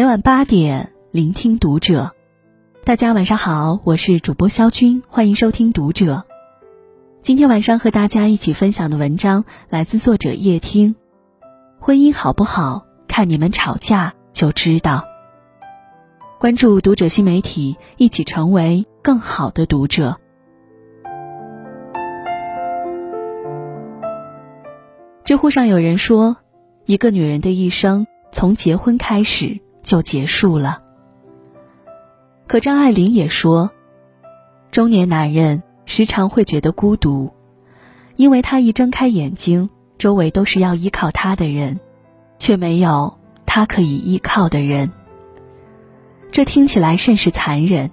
每晚八点，聆听读者。大家晚上好，我是主播肖军，欢迎收听读者。今天晚上和大家一起分享的文章来自作者叶听。婚姻好不好，看你们吵架就知道。关注读者新媒体，一起成为更好的读者。知乎上有人说，一个女人的一生从结婚开始就结束了。可张爱玲也说，中年男人时常会觉得孤独，因为他一睁开眼睛，周围都是要依靠他的人，却没有他可以依靠的人。这听起来甚是残忍，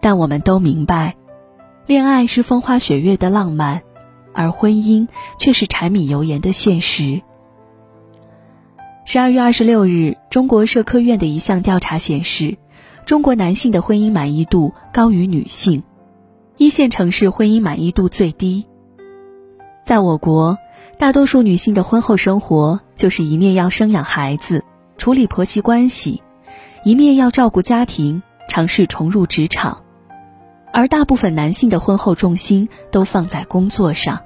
但我们都明白，恋爱是风花雪月的浪漫，而婚姻却是柴米油盐的现实。十二月二十六日，中国社科院的一项调查显示，中国男性的婚姻满意度高于女性，一线城市婚姻满意度最低。在我国，大多数女性的婚后生活就是一面要生养孩子，处理婆媳关系。一面要照顾家庭，尝试重入职场，而大部分男性的婚后重心都放在工作上。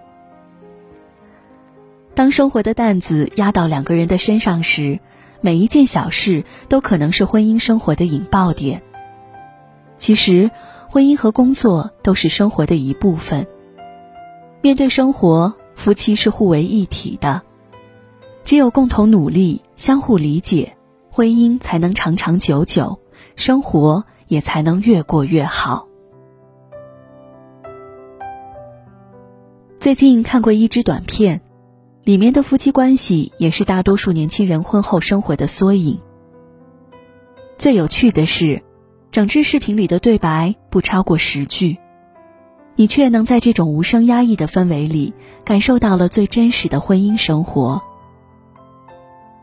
当生活的担子压到两个人的身上时，每一件小事都可能是婚姻生活的引爆点。其实，婚姻和工作都是生活的一部分。面对生活，夫妻是互为一体的，只有共同努力，相互理解。婚姻才能长长久久，生活也才能越过越好。最近看过一支短片，里面的夫妻关系也是大多数年轻人婚后生活的缩影。最有趣的是，整支视频里的对白不超过十句，你却能在这种无声压抑的氛围里，感受到了最真实的婚姻生活。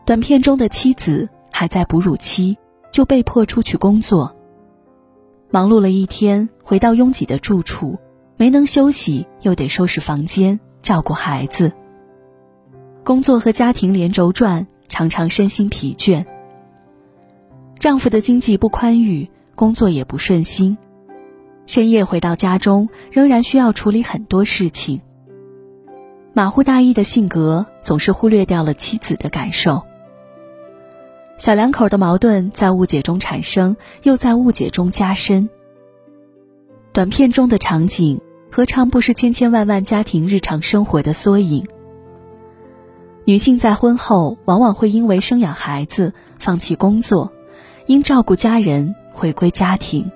短片中的妻子。还在哺乳期，就被迫出去工作。忙碌了一天，回到拥挤的住处，没能休息，又得收拾房间，照顾孩子。工作和家庭连轴转，常常身心疲倦。丈夫的经济不宽裕，工作也不顺心，深夜回到家中，仍然需要处理很多事情。马虎大意的性格，总是忽略掉了妻子的感受。小两口的矛盾在误解中产生，又在误解中加深。短片中的场景何尝不是千千万万家庭日常生活的缩影？女性在婚后往往会因为生养孩子放弃工作，因照顾家人回归家庭。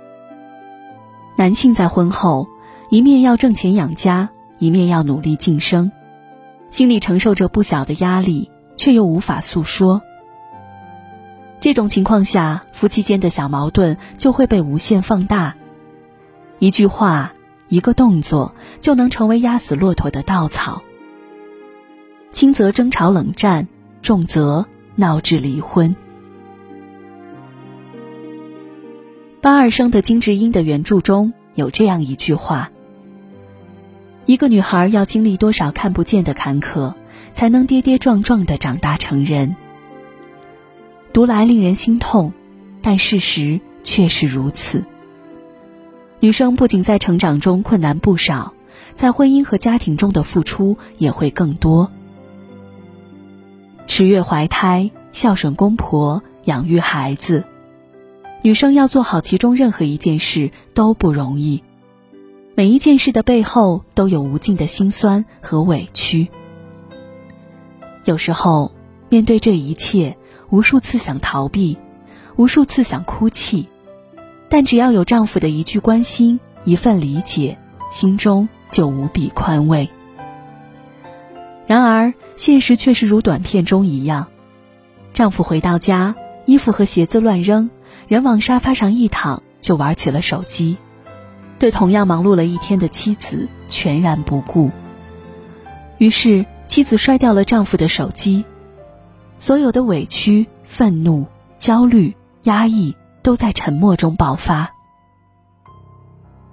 男性在婚后一面要挣钱养家，一面要努力晋升，心里承受着不小的压力，却又无法诉说。这种情况下，夫妻间的小矛盾就会被无限放大。一句话，一个动作，就能成为压死骆驼的稻草。轻则争吵冷战，重则闹至离婚。八二生的金智英的原著中有这样一句话：一个女孩要经历多少看不见的坎坷，才能跌跌撞撞的长大成人？读来令人心痛，但事实却是如此。女生不仅在成长中困难不少，在婚姻和家庭中的付出也会更多。十月怀胎，孝顺公婆，养育孩子，女生要做好其中任何一件事都不容易。每一件事的背后都有无尽的辛酸和委屈。有时候，面对这一切。无数次想逃避，无数次想哭泣，但只要有丈夫的一句关心、一份理解，心中就无比宽慰。然而，现实却是如短片中一样：丈夫回到家，衣服和鞋子乱扔，人往沙发上一躺就玩起了手机，对同样忙碌了一天的妻子全然不顾。于是，妻子摔掉了丈夫的手机。所有的委屈、愤怒、焦虑、压抑都在沉默中爆发。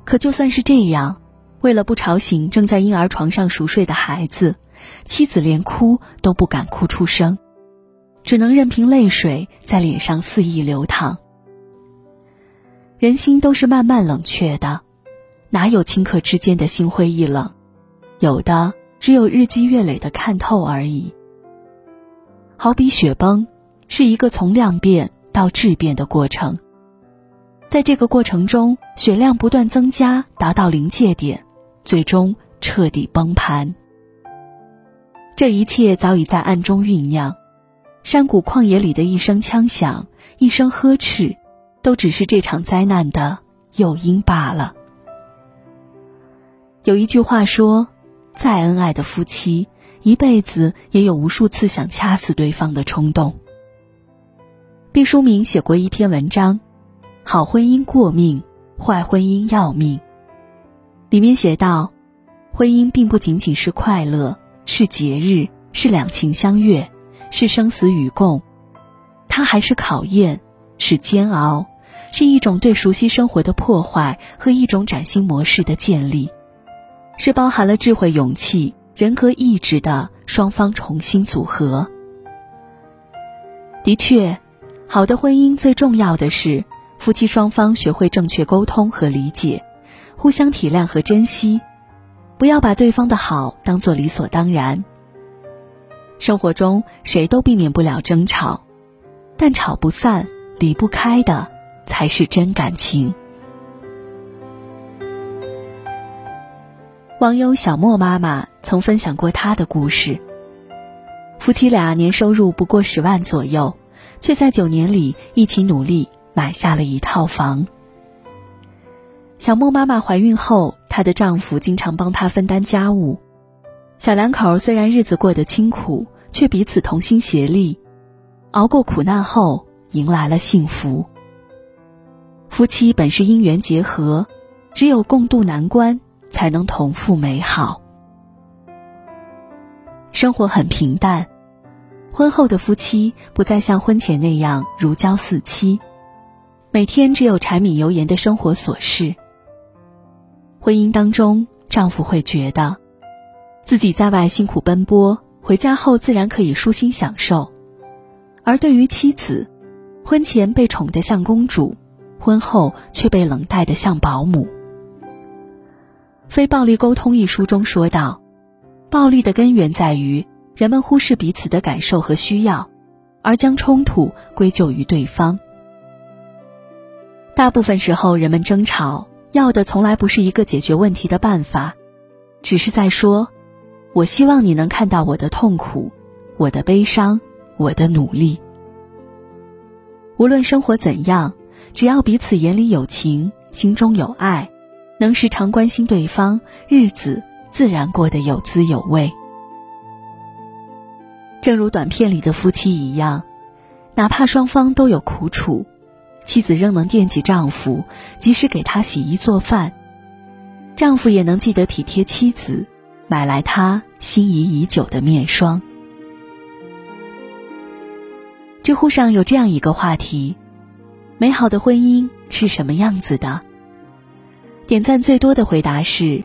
可就算是这样，为了不吵醒正在婴儿床上熟睡的孩子，妻子连哭都不敢哭出声，只能任凭泪水在脸上肆意流淌。人心都是慢慢冷却的，哪有顷刻之间的心灰意冷？有的只有日积月累的看透而已。好比雪崩，是一个从量变到质变的过程。在这个过程中，雪量不断增加，达到临界点，最终彻底崩盘。这一切早已在暗中酝酿，山谷旷野里的一声枪响，一声呵斥，都只是这场灾难的诱因罢了。有一句话说：“再恩爱的夫妻，一辈子也有无数次想掐死对方的冲动。”毕淑敏写过一篇文章，《好婚姻过命，坏婚姻要命》，里面写道：“婚姻并不仅仅是快乐。”是节日，是两情相悦，是生死与共，它还是考验，是煎熬，是一种对熟悉生活的破坏和一种崭新模式的建立，是包含了智慧、勇气、人格、意志的双方重新组合。的确，好的婚姻最重要的是夫妻双方学会正确沟通和理解，互相体谅和珍惜。不要把对方的好当做理所当然。生活中谁都避免不了争吵，但吵不散、离不开的才是真感情。网友小莫妈妈曾分享过她的故事：夫妻俩年收入不过十万左右，却在九年里一起努力买下了一套房。小莫妈妈怀孕后，她的丈夫经常帮她分担家务。小两口虽然日子过得清苦，却彼此同心协力，熬过苦难后，迎来了幸福。夫妻本是因缘结合，只有共度难关，才能同赴美好。生活很平淡，婚后的夫妻不再像婚前那样如胶似漆，每天只有柴米油盐的生活琐事。婚姻当中，丈夫会觉得，自己在外辛苦奔波，回家后自然可以舒心享受；而对于妻子，婚前被宠得像公主，婚后却被冷待得像保姆。《非暴力沟通》一书中说道：“暴力的根源在于人们忽视彼此的感受和需要，而将冲突归咎于对方。大部分时候，人们争吵。”要的从来不是一个解决问题的办法，只是在说：“我希望你能看到我的痛苦，我的悲伤，我的努力。无论生活怎样，只要彼此眼里有情，心中有爱，能时常关心对方，日子自然过得有滋有味。”正如短片里的夫妻一样，哪怕双方都有苦楚。妻子仍能惦记丈夫，及时给他洗衣做饭；丈夫也能记得体贴妻子，买来他心仪已久的面霜。知乎上有这样一个话题：美好的婚姻是什么样子的？点赞最多的回答是：